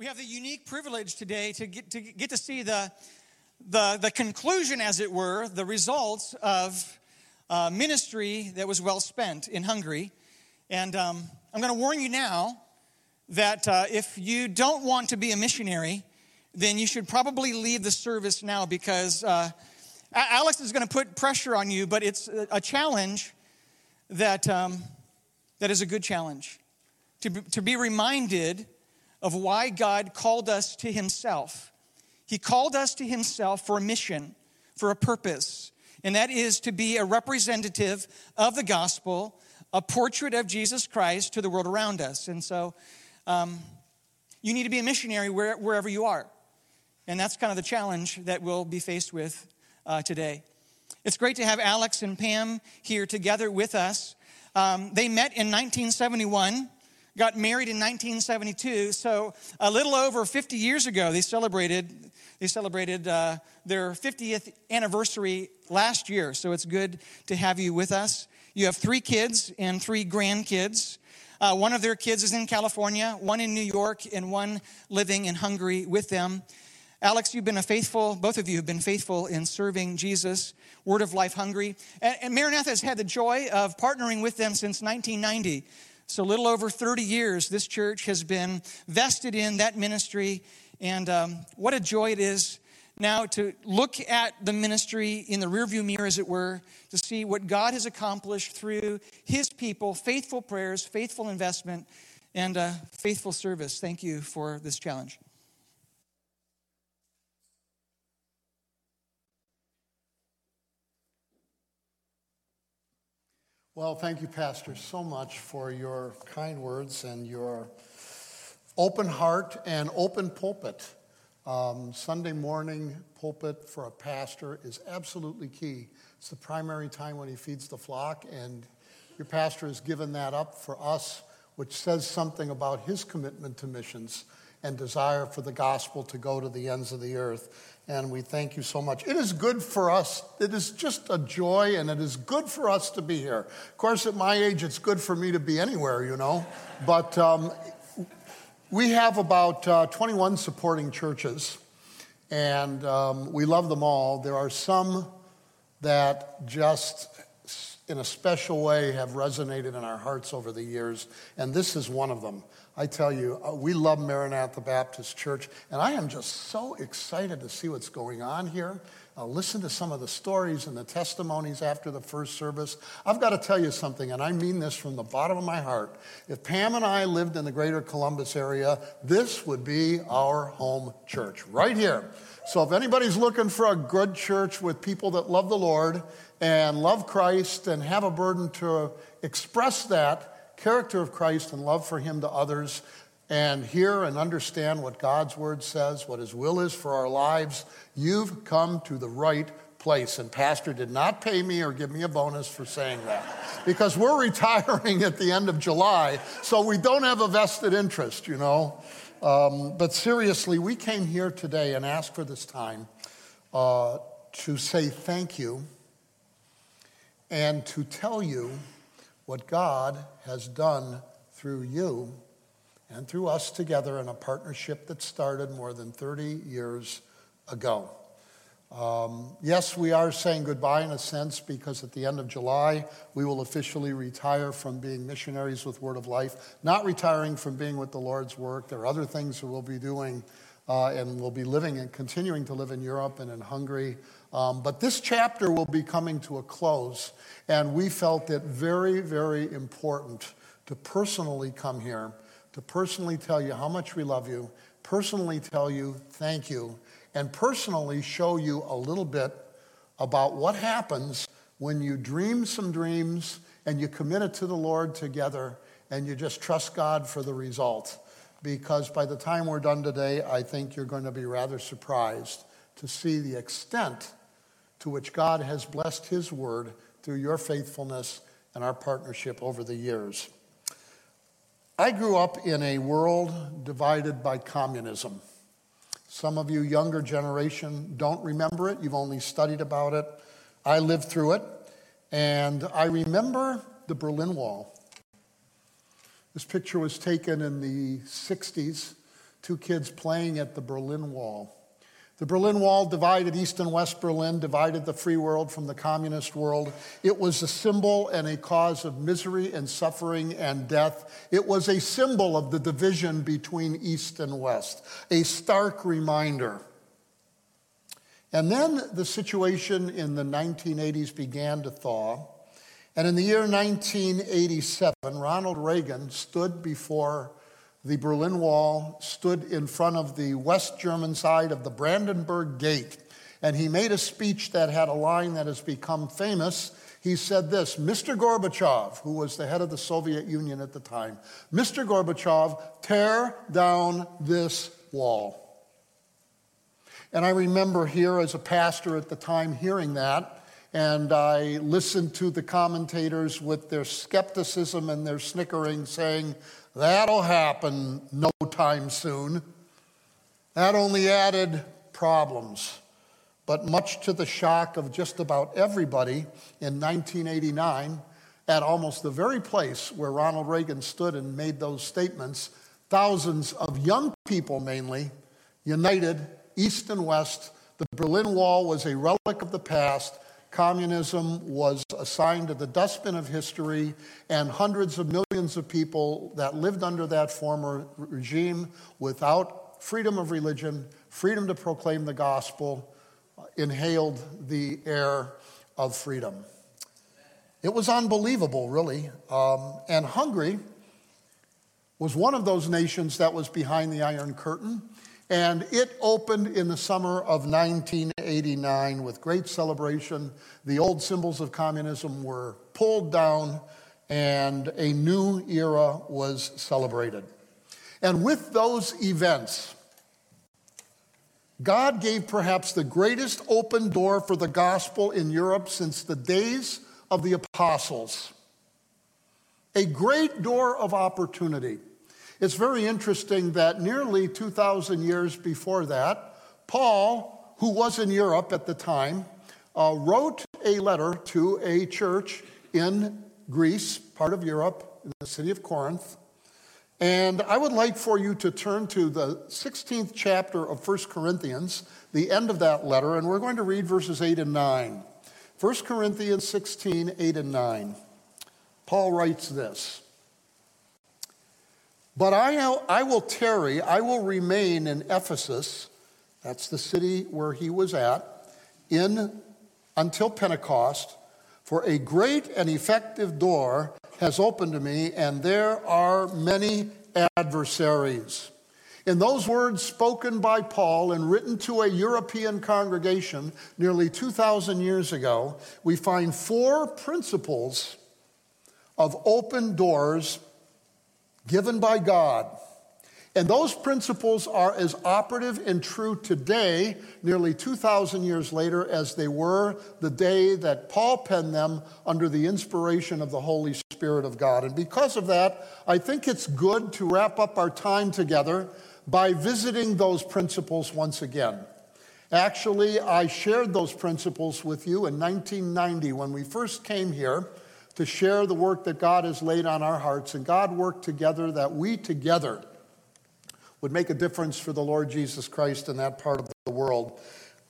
We have the unique privilege today to get to, get to see the, the, the conclusion, as it were, the results of uh, ministry that was well spent in Hungary. And um, I'm going to warn you now that uh, if you don't want to be a missionary, then you should probably leave the service now because uh, Alex is going to put pressure on you, but it's a challenge that, um, that is a good challenge. To to be reminded of why God called us to Himself. He called us to Himself for a mission, for a purpose, and that is to be a representative of the gospel, a portrait of Jesus Christ to the world around us. And so um, you need to be a missionary where, wherever you are. And that's kind of the challenge that we'll be faced with uh, today. It's great to have Alex and Pam here together with us. Um, they met in 1971 got married in 1972. So a little over 50 years ago, they celebrated they celebrated uh, their 50th anniversary last year. So it's good to have you with us. You have three kids and three grandkids. Uh, one of their kids is in California, one in New York, and one living in Hungary with them. Alex, you've been a faithful, both of you have been faithful in serving Jesus, Word of Life Hungary. And, and Maranatha has had the joy of partnering with them since 1990. So, a little over 30 years, this church has been vested in that ministry. And um, what a joy it is now to look at the ministry in the rearview mirror, as it were, to see what God has accomplished through His people, faithful prayers, faithful investment, and uh, faithful service. Thank you for this challenge. Well, thank you, Pastor, so much for your kind words and your open heart and open pulpit. Um, Sunday morning pulpit for a pastor is absolutely key. It's the primary time when he feeds the flock, and your pastor has given that up for us, which says something about his commitment to missions and desire for the gospel to go to the ends of the earth and we thank you so much. It is good for us. It is just a joy, and it is good for us to be here. Of course, at my age, it's good for me to be anywhere, you know. But um, we have about uh, 21 supporting churches, and um, we love them all. There are some that just in a special way have resonated in our hearts over the years, and this is one of them. I tell you, uh, we love Maranatha Baptist Church, and I am just so excited to see what's going on here. Uh, listen to some of the stories and the testimonies after the first service. I've got to tell you something, and I mean this from the bottom of my heart. If Pam and I lived in the greater Columbus area, this would be our home church, right here. So if anybody's looking for a good church with people that love the Lord and love Christ and have a burden to express that, character of Christ and love for Him to others, and hear and understand what God's Word says, what His will is for our lives, you've come to the right place. And Pastor did not pay me or give me a bonus for saying that because we're retiring at the end of July, so we don't have a vested interest, you know. Um, but seriously, we came here today and asked for this time uh, to say thank you and to tell you what God has done through you and through us together in a partnership that started more than 30 years ago. Um, yes, we are saying goodbye in a sense because at the end of July, we will officially retire from being missionaries with Word of Life. Not retiring from being with the Lord's work. There are other things that we'll be doing, uh, and we'll be living and continuing to live in Europe and in Hungary. Um, but this chapter will be coming to a close. And we felt it very, very important to personally come here, to personally tell you how much we love you, personally tell you thank you, and personally show you a little bit about what happens when you dream some dreams and you commit it to the Lord together and you just trust God for the result. Because by the time we're done today, I think you're going to be rather surprised to see the extent to which God has blessed His word through your faithfulness and our partnership over the years. I grew up in a world divided by communism. Some of you, younger generation, don't remember it. You've only studied about it. I lived through it. And I remember the Berlin Wall. This picture was taken in the 60s, two kids playing at the Berlin Wall. The Berlin Wall divided East and West Berlin, divided the free world from the communist world. It was a symbol and a cause of misery and suffering and death. It was a symbol of the division between East and West, a stark reminder. And then the situation in the 1980s began to thaw. And in the year 1987, Ronald Reagan stood before the Berlin Wall, stood in front of the West German side of the Brandenburg Gate, and he made a speech that had a line that has become famous. He said this Mr. Gorbachev, who was the head of the Soviet Union at the time, Mr. Gorbachev, tear down this wall. And I remember here as a pastor at the time hearing that, and I listened to the commentators with their skepticism and their snickering saying, That'll happen no time soon. That only added problems. But much to the shock of just about everybody in 1989, at almost the very place where Ronald Reagan stood and made those statements, thousands of young people mainly united, East and West. The Berlin Wall was a relic of the past communism was assigned to the dustbin of history, and hundreds of millions of people that lived under that former regime without freedom of religion, freedom to proclaim the gospel, inhaled the air of freedom. It was unbelievable, really. Um, and Hungary was one of those nations that was behind the Iron Curtain. And it opened in the summer of 1989 with great celebration. The old symbols of communism were pulled down, and a new era was celebrated. And with those events, God gave perhaps the greatest open door for the gospel in Europe since the days of the apostles. A great door of opportunity. It's very interesting that nearly 2,000 years before that, Paul, who was in Europe at the time, uh, wrote a letter to a church in Greece, part of Europe, in the city of Corinth. And I would like for you to turn to the 16th chapter of 1 Corinthians, the end of that letter, and we're going to read verses 8 and 9. 1 Corinthians 16, 8 and 9. Paul writes this. But I, I will tarry, I will remain in Ephesus, that's the city where he was at, in until Pentecost, for a great and effective door has opened to me, and there are many adversaries. In those words spoken by Paul and written to a European congregation nearly 2,000 years ago, we find four principles of open doors given by God. And those principles are as operative and true today, nearly 2,000 years later, as they were the day that Paul penned them under the inspiration of the Holy Spirit of God. And because of that, I think it's good to wrap up our time together by visiting those principles once again. Actually, I shared those principles with you in 1990 when we first came here to share the work that God has laid on our hearts, and God worked together that we together would make a difference for the Lord Jesus Christ in that part of the world.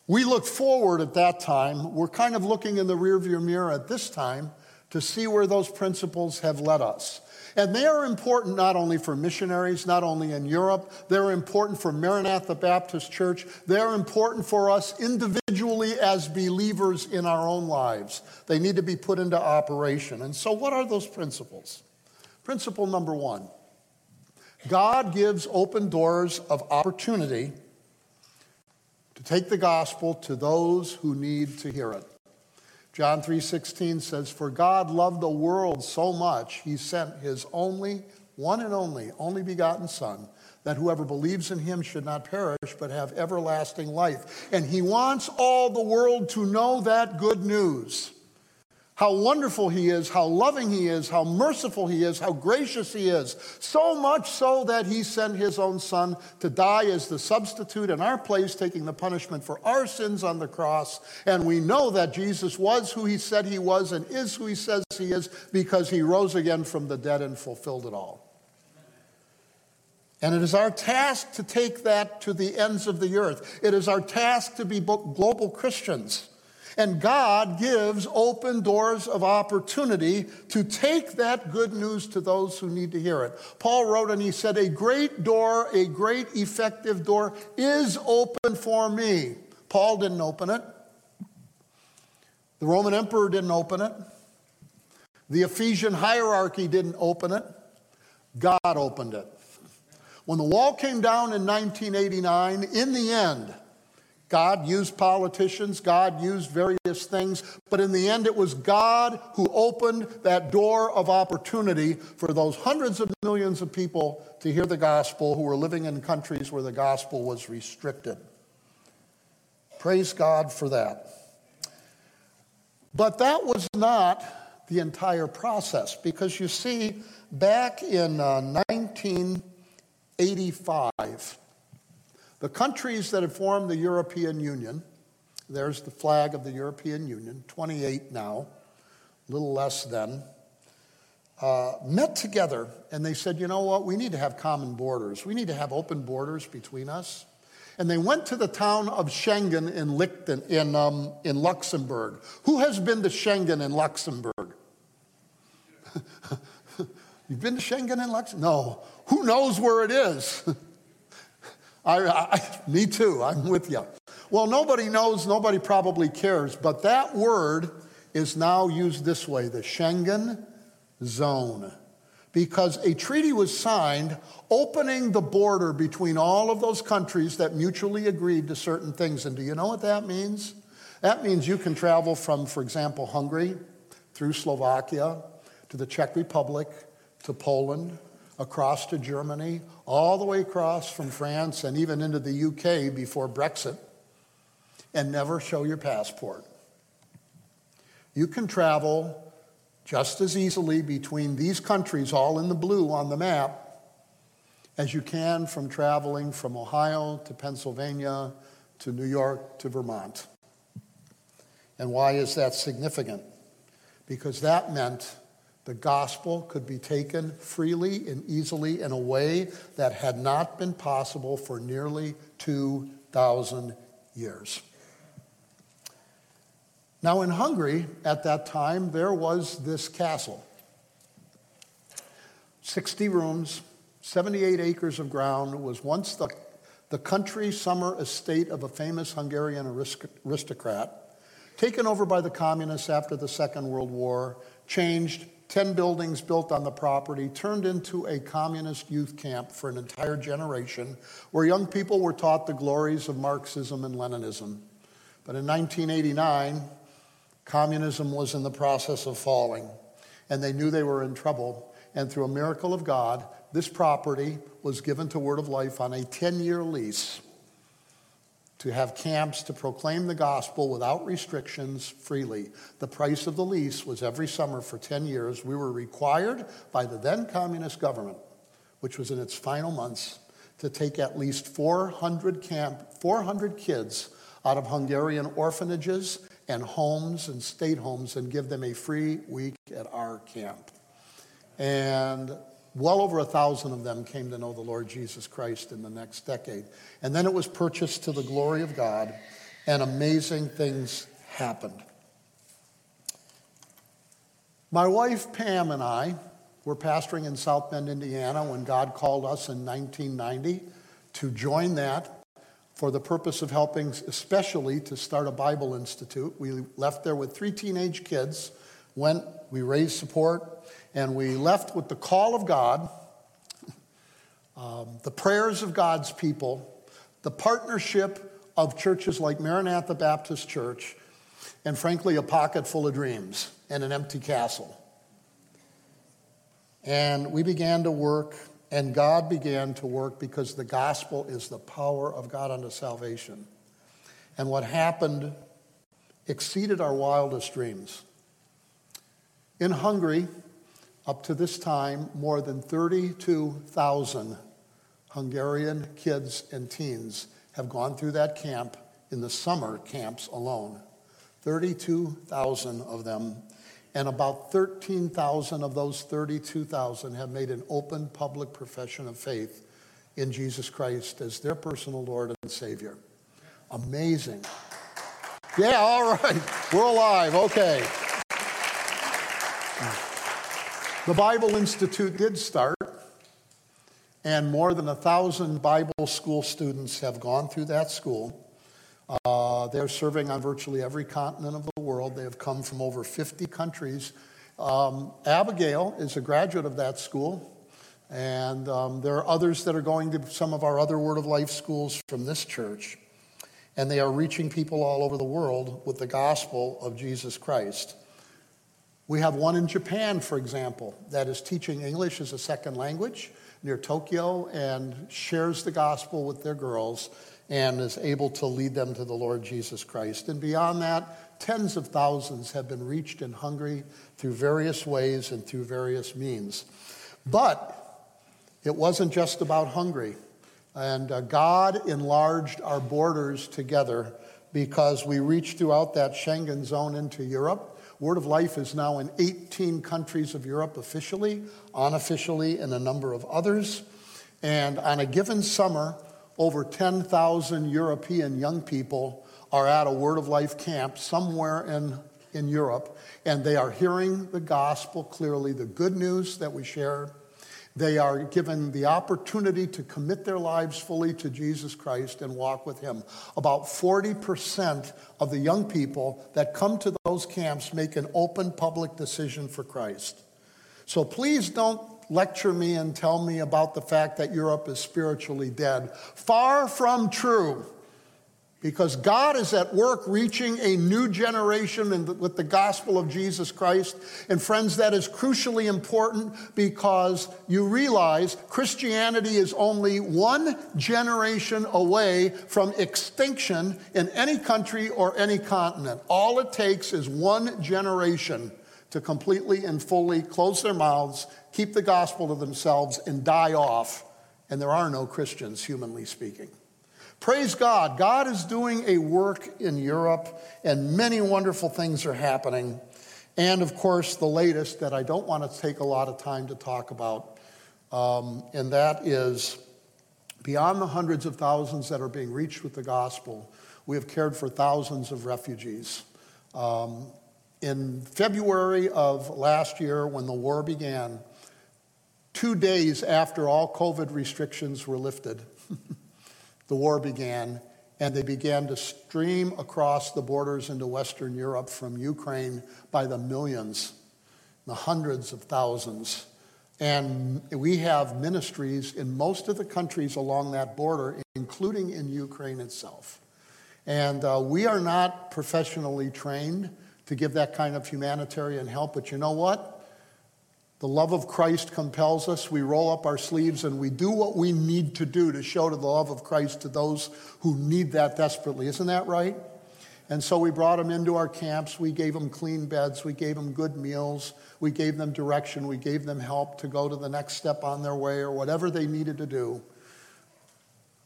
We look forward at that time. We're kind of looking in the rearview mirror at this time to see where those principles have led us. And they are important not only for missionaries, not only in Europe, they're important for Maranatha Baptist Church, they're important for us individually as believers in our own lives. They need to be put into operation. And so, what are those principles? Principle number one God gives open doors of opportunity to take the gospel to those who need to hear it. John 3:16 says for God loved the world so much he sent his only one and only only begotten son that whoever believes in him should not perish but have everlasting life. And he wants all the world to know that good news how wonderful he is, how loving he is, how merciful he is, how gracious he is. So much so that he sent his own son to die as the substitute in our place, taking the punishment for our sins on the cross. And we know that Jesus was who he said he was and is who he says he is because he rose again from the dead and fulfilled it all. And it is our task to take that to the ends of the earth. It is our task to be global Christians. And God gives open doors of opportunity to take that good news to those who need to hear it. Paul wrote and he said, A great door, a great effective door is open for me. Paul didn't open it, the Roman emperor didn't open it, the Ephesian hierarchy didn't open it, God opened it. When the wall came down in 1989, in the end, God used politicians, God used various things, but in the end, it was God who opened that door of opportunity for those hundreds of millions of people to hear the gospel who were living in countries where the gospel was restricted. Praise God for that. But that was not the entire process because you see, back in uh, 1985, the countries that had formed the European Union, there's the flag of the European Union, 28 now, a little less then, uh, met together and they said, you know what, we need to have common borders. We need to have open borders between us. And they went to the town of Schengen in, Lichten, in, um, in Luxembourg. Who has been to Schengen in Luxembourg? You've been to Schengen in Luxembourg? No. Who knows where it is? I, I, me too, I'm with you. Well, nobody knows, nobody probably cares, but that word is now used this way the Schengen zone. Because a treaty was signed opening the border between all of those countries that mutually agreed to certain things. And do you know what that means? That means you can travel from, for example, Hungary through Slovakia to the Czech Republic to Poland across to Germany, all the way across from France and even into the UK before Brexit, and never show your passport. You can travel just as easily between these countries, all in the blue on the map, as you can from traveling from Ohio to Pennsylvania to New York to Vermont. And why is that significant? Because that meant the gospel could be taken freely and easily in a way that had not been possible for nearly 2,000 years. Now, in Hungary at that time, there was this castle 60 rooms, 78 acres of ground. Was once the, the country summer estate of a famous Hungarian aristocrat, taken over by the communists after the Second World War, changed 10 buildings built on the property turned into a communist youth camp for an entire generation where young people were taught the glories of Marxism and Leninism. But in 1989, communism was in the process of falling, and they knew they were in trouble. And through a miracle of God, this property was given to Word of Life on a 10 year lease to have camps to proclaim the gospel without restrictions freely. The price of the lease was every summer for 10 years. We were required by the then communist government, which was in its final months, to take at least 400 camp 400 kids out of Hungarian orphanages and homes and state homes and give them a free week at our camp. And well over a thousand of them came to know the Lord Jesus Christ in the next decade. And then it was purchased to the glory of God, and amazing things happened. My wife Pam and I were pastoring in South Bend, Indiana, when God called us in 1990 to join that for the purpose of helping, especially to start a Bible Institute. We left there with three teenage kids, went, we raised support, and we left with the call of God, um, the prayers of God's people, the partnership of churches like Maranatha Baptist Church, and frankly, a pocket full of dreams and an empty castle. And we began to work, and God began to work because the gospel is the power of God unto salvation. And what happened exceeded our wildest dreams. In Hungary, up to this time, more than 32,000 Hungarian kids and teens have gone through that camp in the summer camps alone. 32,000 of them, and about 13,000 of those 32,000 have made an open public profession of faith in Jesus Christ as their personal Lord and Savior. Amazing. Yeah, all right. We're alive. Okay. The Bible Institute did start, and more than a thousand Bible school students have gone through that school. Uh, they're serving on virtually every continent of the world. They have come from over 50 countries. Um, Abigail is a graduate of that school, and um, there are others that are going to some of our other Word of Life schools from this church. And they are reaching people all over the world with the gospel of Jesus Christ. We have one in Japan, for example, that is teaching English as a second language near Tokyo and shares the gospel with their girls and is able to lead them to the Lord Jesus Christ. And beyond that, tens of thousands have been reached in Hungary through various ways and through various means. But it wasn't just about Hungary. And uh, God enlarged our borders together because we reached throughout that Schengen zone into Europe. Word of Life is now in 18 countries of Europe officially, unofficially, and a number of others. And on a given summer, over 10,000 European young people are at a Word of Life camp somewhere in, in Europe, and they are hearing the gospel clearly, the good news that we share they are given the opportunity to commit their lives fully to Jesus Christ and walk with Him. About 40% of the young people that come to those camps make an open public decision for Christ. So please don't lecture me and tell me about the fact that Europe is spiritually dead. Far from true because God is at work reaching a new generation with the gospel of Jesus Christ. And friends, that is crucially important because you realize Christianity is only one generation away from extinction in any country or any continent. All it takes is one generation to completely and fully close their mouths, keep the gospel to themselves, and die off. And there are no Christians, humanly speaking. Praise God. God is doing a work in Europe, and many wonderful things are happening. And of course, the latest that I don't want to take a lot of time to talk about, um, and that is beyond the hundreds of thousands that are being reached with the gospel, we have cared for thousands of refugees. Um, in February of last year, when the war began, two days after all COVID restrictions were lifted, the war began, and they began to stream across the borders into Western Europe from Ukraine by the millions, the hundreds of thousands. And we have ministries in most of the countries along that border, including in Ukraine itself. And uh, we are not professionally trained to give that kind of humanitarian help, but you know what? The love of Christ compels us. We roll up our sleeves and we do what we need to do to show to the love of Christ to those who need that desperately. Isn't that right? And so we brought them into our camps. We gave them clean beds. We gave them good meals. We gave them direction. We gave them help to go to the next step on their way or whatever they needed to do.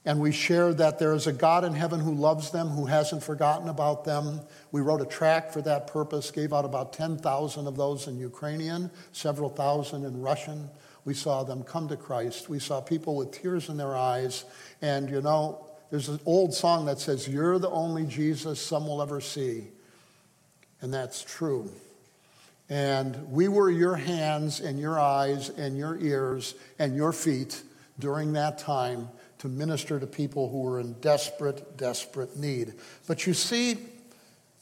And we shared that there is a God in heaven who loves them, who hasn't forgotten about them. We wrote a tract for that purpose, gave out about 10,000 of those in Ukrainian, several thousand in Russian. We saw them come to Christ. We saw people with tears in their eyes. And you know, there's an old song that says, You're the only Jesus some will ever see. And that's true. And we were your hands and your eyes and your ears and your feet during that time to minister to people who were in desperate, desperate need. But you see,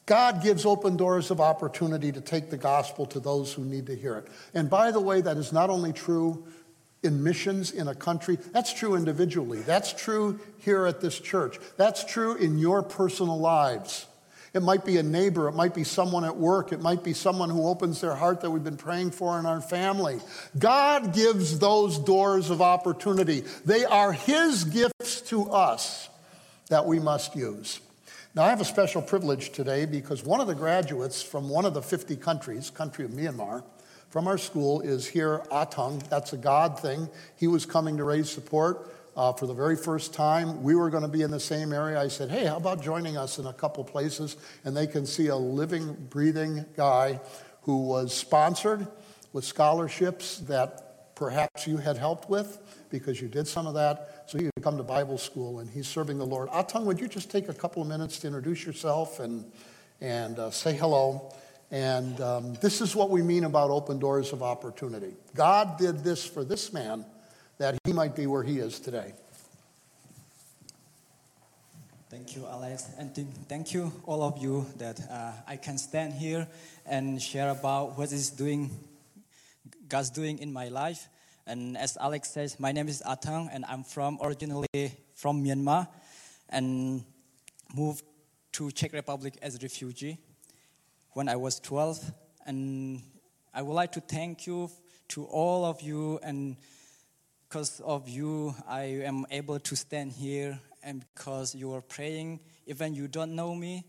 God gives open doors of opportunity to take the gospel to those who need to hear it. And by the way, that is not only true in missions in a country, that's true individually. That's true here at this church. That's true in your personal lives. It might be a neighbor, it might be someone at work, it might be someone who opens their heart that we've been praying for in our family. God gives those doors of opportunity. They are His gifts to us that we must use. Now, I have a special privilege today because one of the graduates from one of the 50 countries, country of Myanmar, from our school is here, ah Atang. That's a God thing. He was coming to raise support uh, for the very first time. We were going to be in the same area. I said, hey, how about joining us in a couple places? And they can see a living, breathing guy who was sponsored with scholarships that perhaps you had helped with because you did some of that. so he come to Bible school, and he's serving the Lord. Atang, would you just take a couple of minutes to introduce yourself and, and uh, say hello? And um, this is what we mean about open doors of opportunity. God did this for this man that he might be where he is today. Thank you, Alex, and th- thank you all of you that uh, I can stand here and share about what is doing, God's doing in my life. And as Alex says, my name is Atang, and I'm from originally from Myanmar, and moved to Czech Republic as a refugee when I was 12. And I would like to thank you to all of you, and because of you, I am able to stand here and because you are praying, even you don't know me,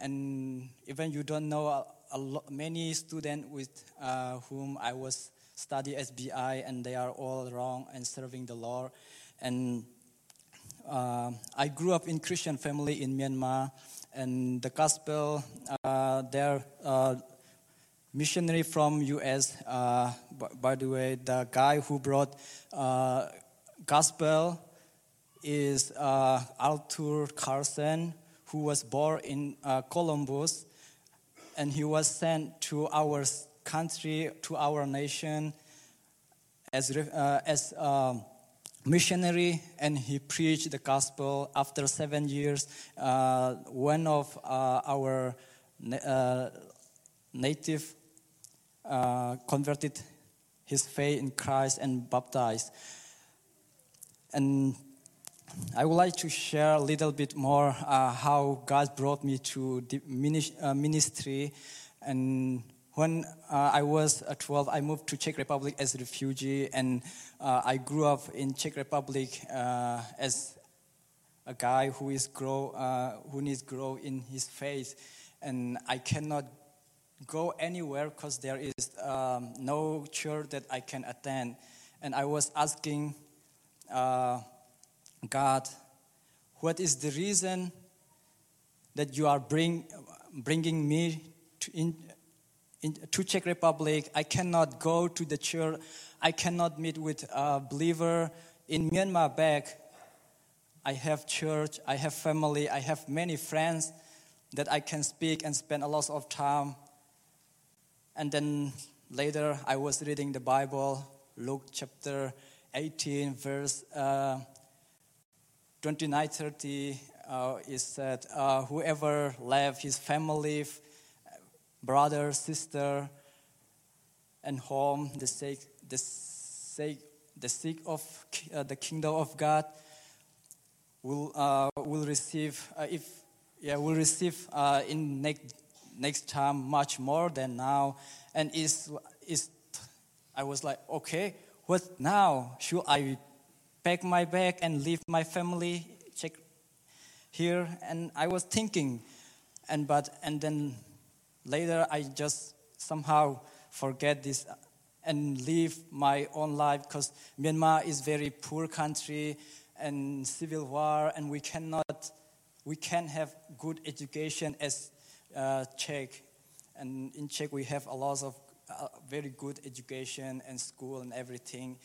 and even you don't know a, a many students with uh, whom I was study SBI, and they are all wrong and serving the Lord. And uh, I grew up in Christian family in Myanmar, and the gospel, uh, their uh, missionary from U.S. Uh, by, by, the way, the guy who brought uh, gospel is uh, Arthur Carson, who was born in uh, Columbus, and he was sent to our country, to our nation, as uh, as um, missionary, and he preached the gospel. After seven years, uh, one of our uh, native converted his faith in Christ and baptized. And I would like to share a little bit more uh, how God brought me to the uh, ministry. And when uh, I was 12, I moved to Czech Republic as a refugee, and uh, I grew up in Czech Republic uh, as a guy who is grow, uh, who needs grow in his faith, and I cannot go anywhere because there is um, no church that I can attend. And I was asking God, what is the reason that you are bring, bringing me to, in, in, to Czech Republic? I cannot go to the church. I cannot meet with a believer in Myanmar back. I have church, I have family, I have many friends that I can speak and spend a lot of time. And then later I was reading the Bible, Luke chapter 18, verse uh, 29 30 uh, is said, uh, whoever left his family, brother, sister, and home, the sake, the sake, the sake of uh, the kingdom of God, will uh, will receive uh, if yeah will receive uh, in next next time much more than now, and is is I was like okay, what now? Should I pack my bag and leave my family check here and i was thinking and but and then later i just somehow forget this and live my own life because myanmar is very poor country and civil war and we cannot we can have good education as uh, czech and in czech we have a lot of uh, very good education and school and everything.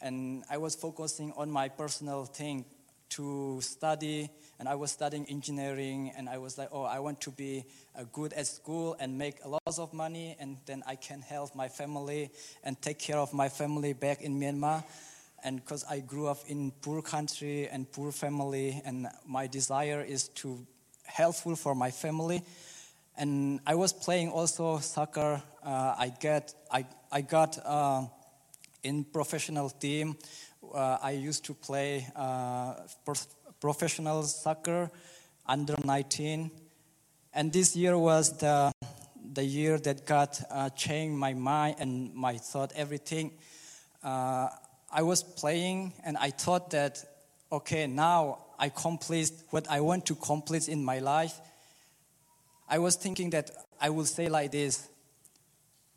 And I was focusing on my personal thing to study and I was studying engineering and I was like oh I want to be uh, good at school and make a lot of money and then I can help my family and take care of my family back in Myanmar. And because I grew up in poor country and poor family and my desire is to helpful for my family and I was playing also soccer uh, I get I, I got uh, in professional team, uh, I used to play uh, professional soccer under 19, and this year was the the year that God uh, changed my mind and my thought, everything. I was playing, and I thought that, okay, now I complete what I want to complete in my life. I was thinking that I will say like this,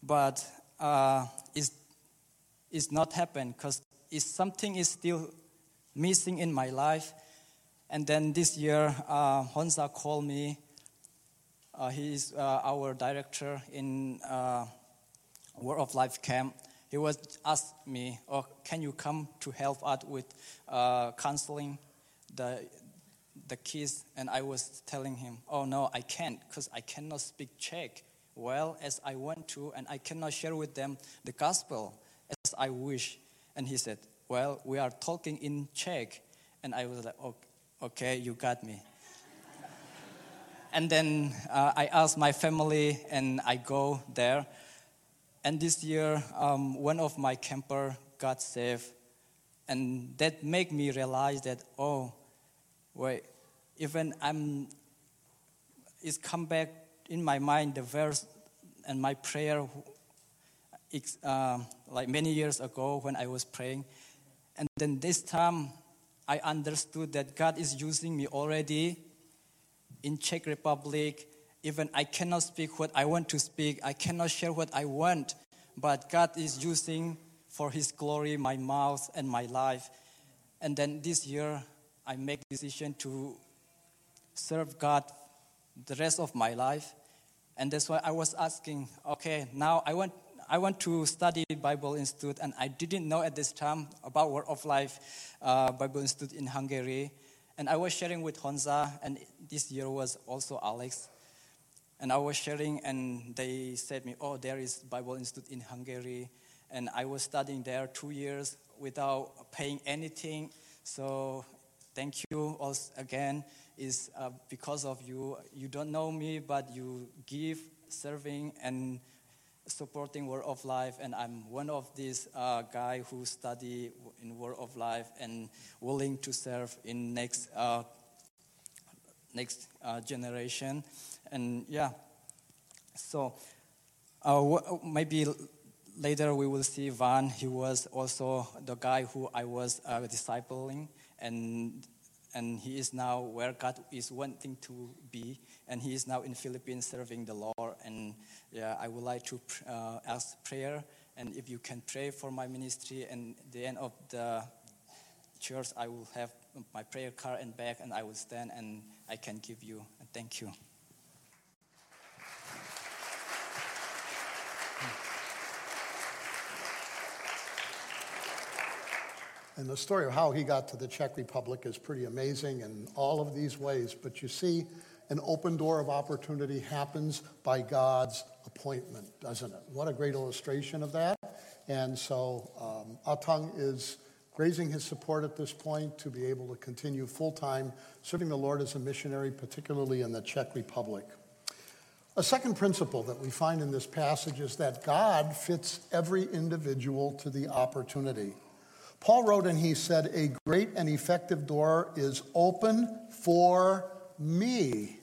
but uh, it's is not happened because something is still missing in my life. And then this year, uh, Honza called me. Uh, he is uh, our director in uh, of Life camp. he was asked me, "Oh, can you come to help out with uh, counseling the the kids?" And I was telling him, "Oh no, I can't, because I cannot speak Czech well as I want to, and I cannot share with them the gospel as I wish." And he said, "Well, we are talking in Czech," and I was like, "Okay, you got me." and then uh, I asked my family, and I go there and this year, um, one of my camper got saved. And that made me realize that, oh, wait, even I'm, it's come back in my mind, the verse and my prayer, uh, like many years ago when I was praying. And then this time, I understood that God is using me already in Czech Republic even I cannot speak what I want to speak, I cannot share what I want, but God is using for His glory my mouth and my life. And then this year, I make decision to serve God the rest of my life. And that's why I was asking, okay, now I want, I want to study Bible Institute, and I didn't know at this time about Word of Life uh, Bible Institute in Hungary. And I was sharing with Honza, and this year was also Alex. And I was sharing, and they said me, "Oh, there is Bible Institute in Hungary," and I was studying there two years without paying anything. So, thank you also again. Is uh, because of you. You don't know me, but you give, serving, and supporting Word of Life, and I'm one of these uh, guy who study in Word of Life and willing to serve in next uh, next uh, generation and yeah. So uh, maybe later we will see Van. He was also the guy who I was uh, discipling, and and he is now where God is wanting to be, and he is now in Philippines serving the Lord. And yeah, I would like to uh, ask prayer, and if you can pray for my ministry, and the end of the church, I will have my prayer card and bag, and I will stand and I can give you. And thank you. And the story of how he got to the Czech Republic is pretty amazing in all of these ways. But you see, an open door of opportunity happens by God's appointment, doesn't it? What a great illustration of that. And so um, Atang is raising his support at this point to be able to continue full time serving the Lord as a missionary, particularly in the Czech Republic. A second principle that we find in this passage is that God fits every individual to the opportunity. Paul wrote and he said, A great and effective door is open for me.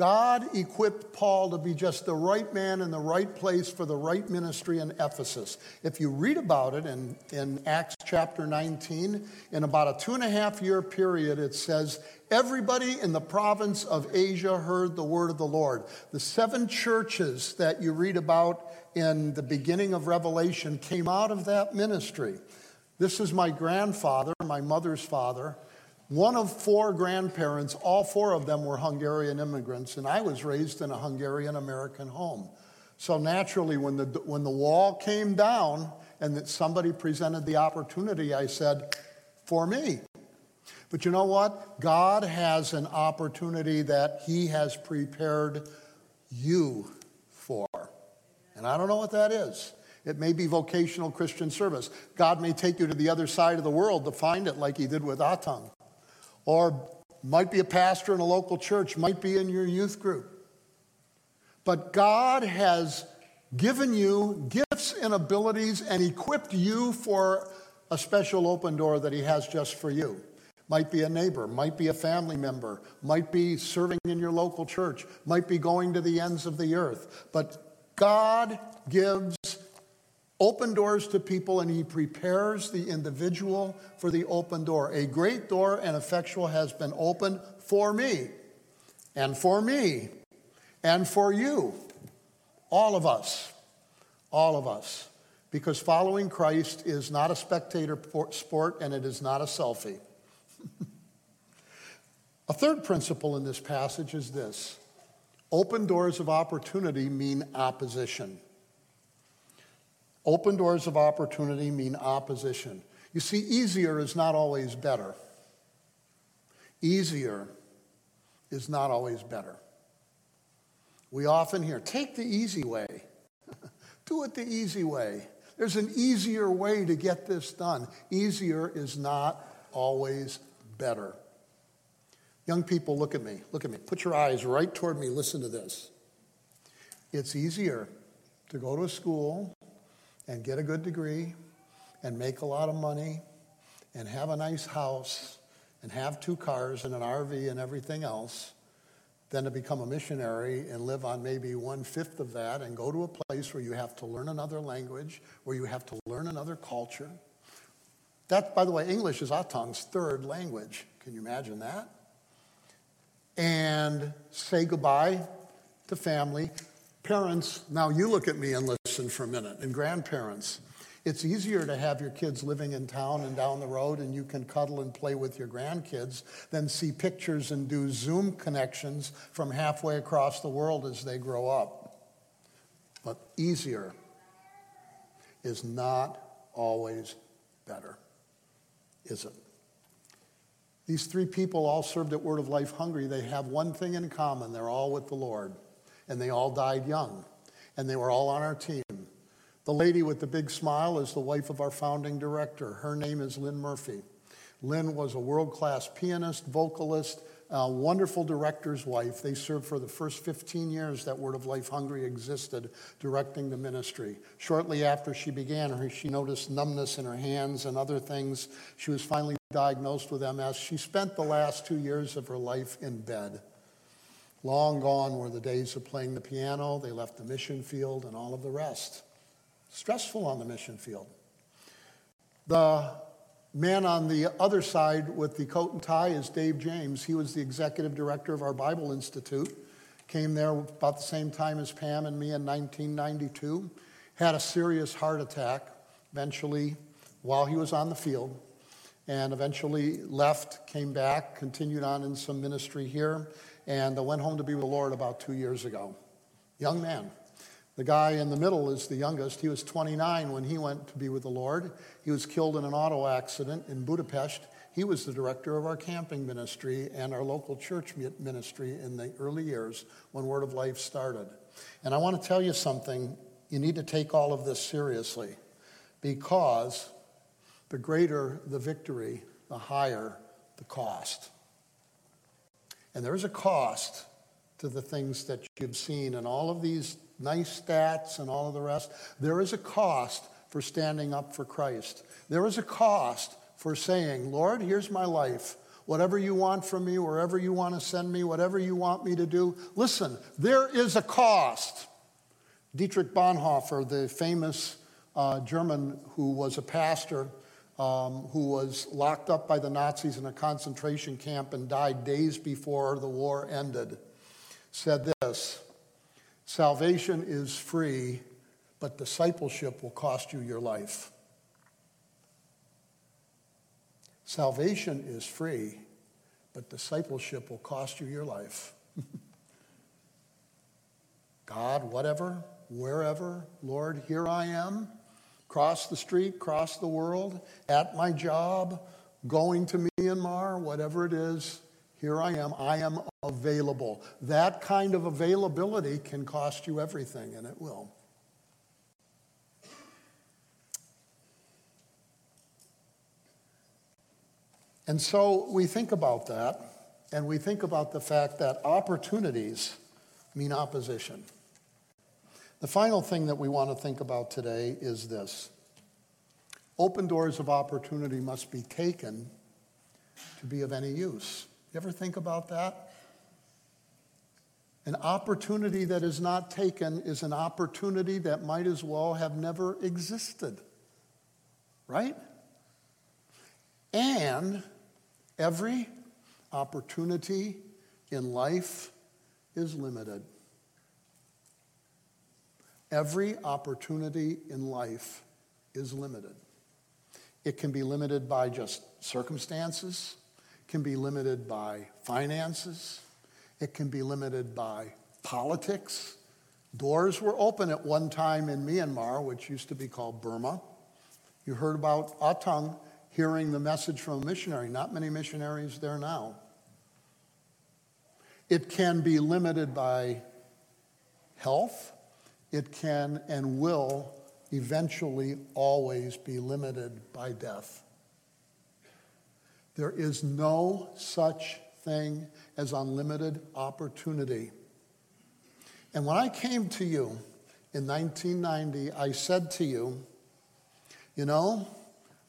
God equipped Paul to be just the right man in the right place for the right ministry in Ephesus. If you read about it in, in Acts chapter 19, in about a two and a half year period, it says, Everybody in the province of Asia heard the word of the Lord. The seven churches that you read about in the beginning of Revelation came out of that ministry. This is my grandfather, my mother's father one of four grandparents, all four of them were Hungarian immigrants, and I was raised in a Hungarian American home. So naturally, when the, when the wall came down and that somebody presented the opportunity, I said, for me. But you know what? God has an opportunity that He has prepared you for. And I don't know what that is. It may be vocational Christian service. God may take you to the other side of the world to find it, like He did with Atang or might be a pastor in a local church, might be in your youth group. But God has given you gifts and abilities and equipped you for a special open door that He has just for you. Might be a neighbor, might be a family member, might be serving in your local church, might be going to the ends of the earth. But God gives open doors to people and he prepares the individual for the open door. A great door and effectual has been opened for me and for me and for you. All of us. All of us. Because following Christ is not a spectator sport and it is not a selfie. a third principle in this passage is this open doors of opportunity mean opposition. Open doors of opportunity mean opposition. You see, easier is not always better. Easier is not always better. We often hear, take the easy way. Do it the easy way. There's an easier way to get this done. Easier is not always better. Young people, look at me. Look at me. Put your eyes right toward me. Listen to this. It's easier to go to a school and get a good degree and make a lot of money and have a nice house and have two cars and an RV and everything else than to become a missionary and live on maybe one fifth of that and go to a place where you have to learn another language, where you have to learn another culture. That, by the way, English is ah Atang's third language. Can you imagine that? And say goodbye to family. Parents, now you look at me and listen for a minute, and grandparents. It's easier to have your kids living in town and down the road and you can cuddle and play with your grandkids than see pictures and do Zoom connections from halfway across the world as they grow up. But easier is not always better, is it? These three people all served at Word of Life Hungary. They have one thing in common they're all with the Lord, and they all died young, and they were all on our team. The lady with the big smile is the wife of our founding director. Her name is Lynn Murphy. Lynn was a world class pianist, vocalist, wonderful director's wife. They served for the first 15 years that Word of Life Hungary existed, directing the ministry. Shortly after she began, she noticed numbness in her hands and other things. She was finally diagnosed with MS. She spent the last two years of her life in bed. Long gone were the days of playing the piano. They left the mission field and all of the rest stressful on the mission field. The man on the other side with the coat and tie is Dave James. He was the executive director of our Bible Institute. Came there about the same time as Pam and me in 1992. Had a serious heart attack eventually while he was on the field. And eventually left, came back, continued on in some ministry here, and I went home to be with the Lord about two years ago. Young man. The guy in the middle is the youngest. He was 29 when he went to be with the Lord. He was killed in an auto accident in Budapest. He was the director of our camping ministry and our local church ministry in the early years when Word of Life started. And I want to tell you something. You need to take all of this seriously because the greater the victory, the higher the cost. And there is a cost to the things that you've seen and all of these nice stats and all of the rest. There is a cost for standing up for Christ. There is a cost for saying, Lord, here's my life. Whatever you want from me, wherever you want to send me, whatever you want me to do. Listen, there is a cost. Dietrich Bonhoeffer, the famous uh, German who was a pastor, um, who was locked up by the Nazis in a concentration camp and died days before the war ended, said this Salvation is free, but discipleship will cost you your life. Salvation is free, but discipleship will cost you your life. God, whatever, wherever, Lord, here I am, cross the street, cross the world, at my job, going to Myanmar, whatever it is, here I am, I am available. That kind of availability can cost you everything, and it will. And so we think about that, and we think about the fact that opportunities mean opposition. The final thing that we want to think about today is this open doors of opportunity must be taken to be of any use. You ever think about that? An opportunity that is not taken is an opportunity that might as well have never existed. Right? And every opportunity in life is limited. Every opportunity in life is limited. It can be limited by just circumstances can be limited by finances, it can be limited by politics, Doors were open at one time in Myanmar, which used to be called Burma. You heard about ah Atang hearing the message from a missionary. Not many missionaries there now. It can be limited by health. It can and will eventually always be limited by death. There is no such thing as unlimited opportunity. And when I came to you in 1990, I said to you, you know,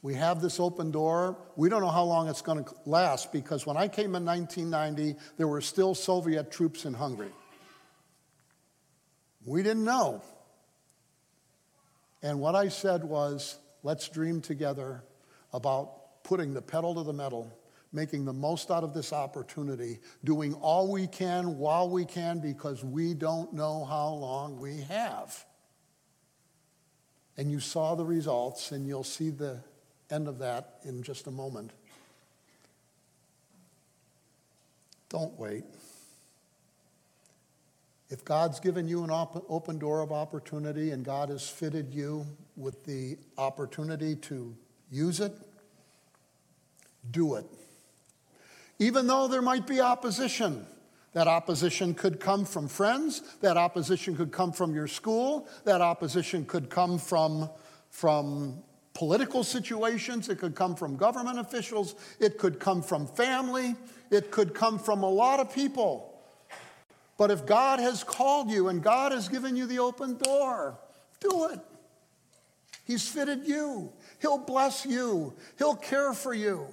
we have this open door. We don't know how long it's going to last because when I came in 1990, there were still Soviet troops in Hungary. We didn't know. And what I said was, let's dream together about putting the pedal to the metal making the most out of this opportunity, doing all we can while we can because we don't know how long we have. And you saw the results, and you'll see the end of that in just a moment. Don't wait. If God's given you an op- open door of opportunity and God has fitted you with the opportunity to use it, do it even though there might be opposition. That opposition could come from friends, that opposition could come from your school, that opposition could come from, from political situations, it could come from government officials, it could come from family, it could come from a lot of people. But if God has called you and God has given you the open door, do it. He's fitted you. He'll bless you. He'll care for you.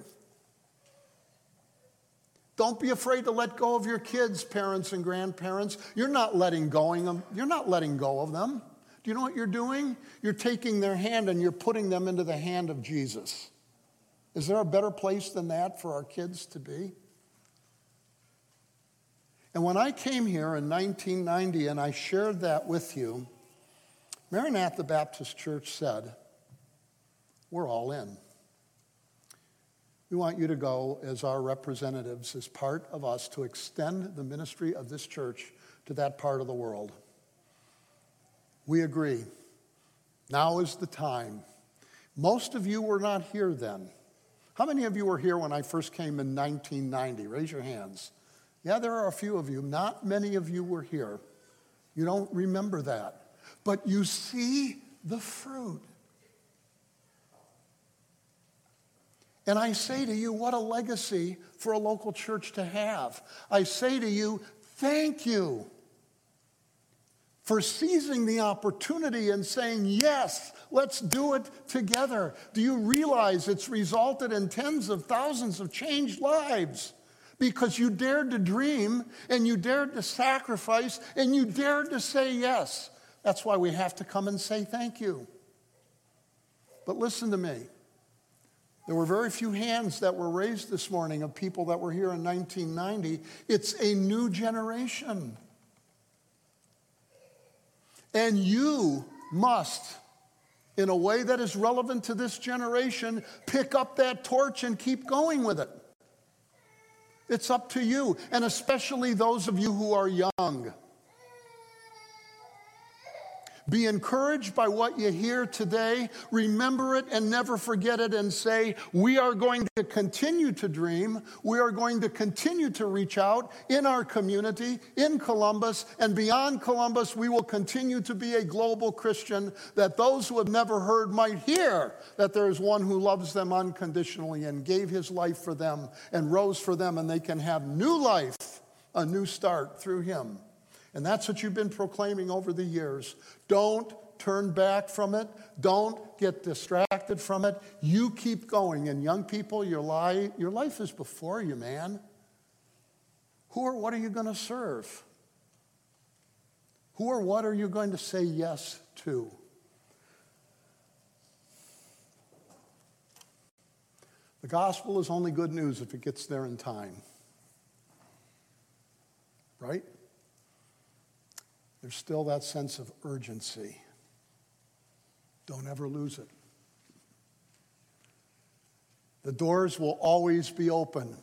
Don't be afraid to let go of your kids, parents and grandparents. You're not letting going them. You're not letting go of them. Do you know what you're doing? You're taking their hand and you're putting them into the hand of Jesus. Is there a better place than that for our kids to be? And when I came here in 1990 and I shared that with you, Maranatha Baptist Church said, We're all in. We want you to go as our representatives, as part of us, to extend the ministry of this church to that part of the world. We agree. Now is the time. Most of you were not here then. How many of you were here when I first came in 1990? Raise your hands. Yeah, there are a few of you. Not many of you were here. You don't remember that. But you see the fruit. And I say to you, what a legacy for a local church to have. I say to you, thank you for seizing the opportunity and saying, yes, let's do it together. Do you realize it's resulted in tens of thousands of changed lives? Because you dared to dream and you dared to sacrifice and you dared to say yes. That's why we have to come and say thank you. But listen to me. There were very few hands that were raised this morning of people that were here in 1990. It's a new generation. And you must, in a way that is relevant to this generation, pick up that torch and keep going with it. It's up to you, and especially those of you who are young. Be encouraged by what you hear today. Remember it and never forget it and say, We are going to continue to dream. We are going to continue to reach out in our community, in Columbus, and beyond Columbus. We will continue to be a global Christian that those who have never heard might hear that there is one who loves them unconditionally and gave his life for them and rose for them, and they can have new life, a new start through him. And that's what you've been proclaiming over the years. Don't turn back from it. Don't get distracted from it. You keep going. And young people, your life, your life is before you, man. Who or what are you going to serve? Who or what are you going to say yes to? The gospel is only good news if it gets there in time. Right? There's still that sense of urgency. Don't ever lose it. The doors will always be open.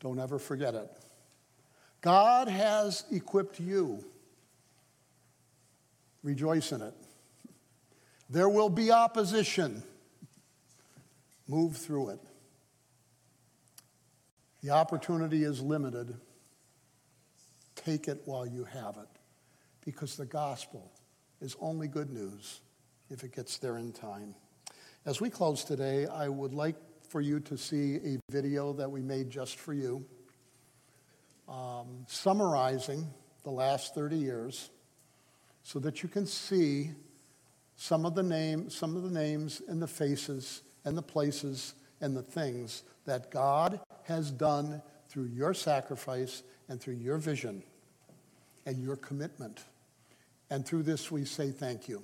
Don't ever forget it. God has equipped you Rejoice in it. There will be opposition. Move through it. The opportunity is limited. Take it while you have it because the gospel is only good news if it gets there in time. As we close today, I would like for you to see a video that we made just for you, um, summarizing the last 30 years so that you can see some of the name, some of the names and the faces and the places and the things that God has done through your sacrifice and through your vision and your commitment. And through this, we say thank you.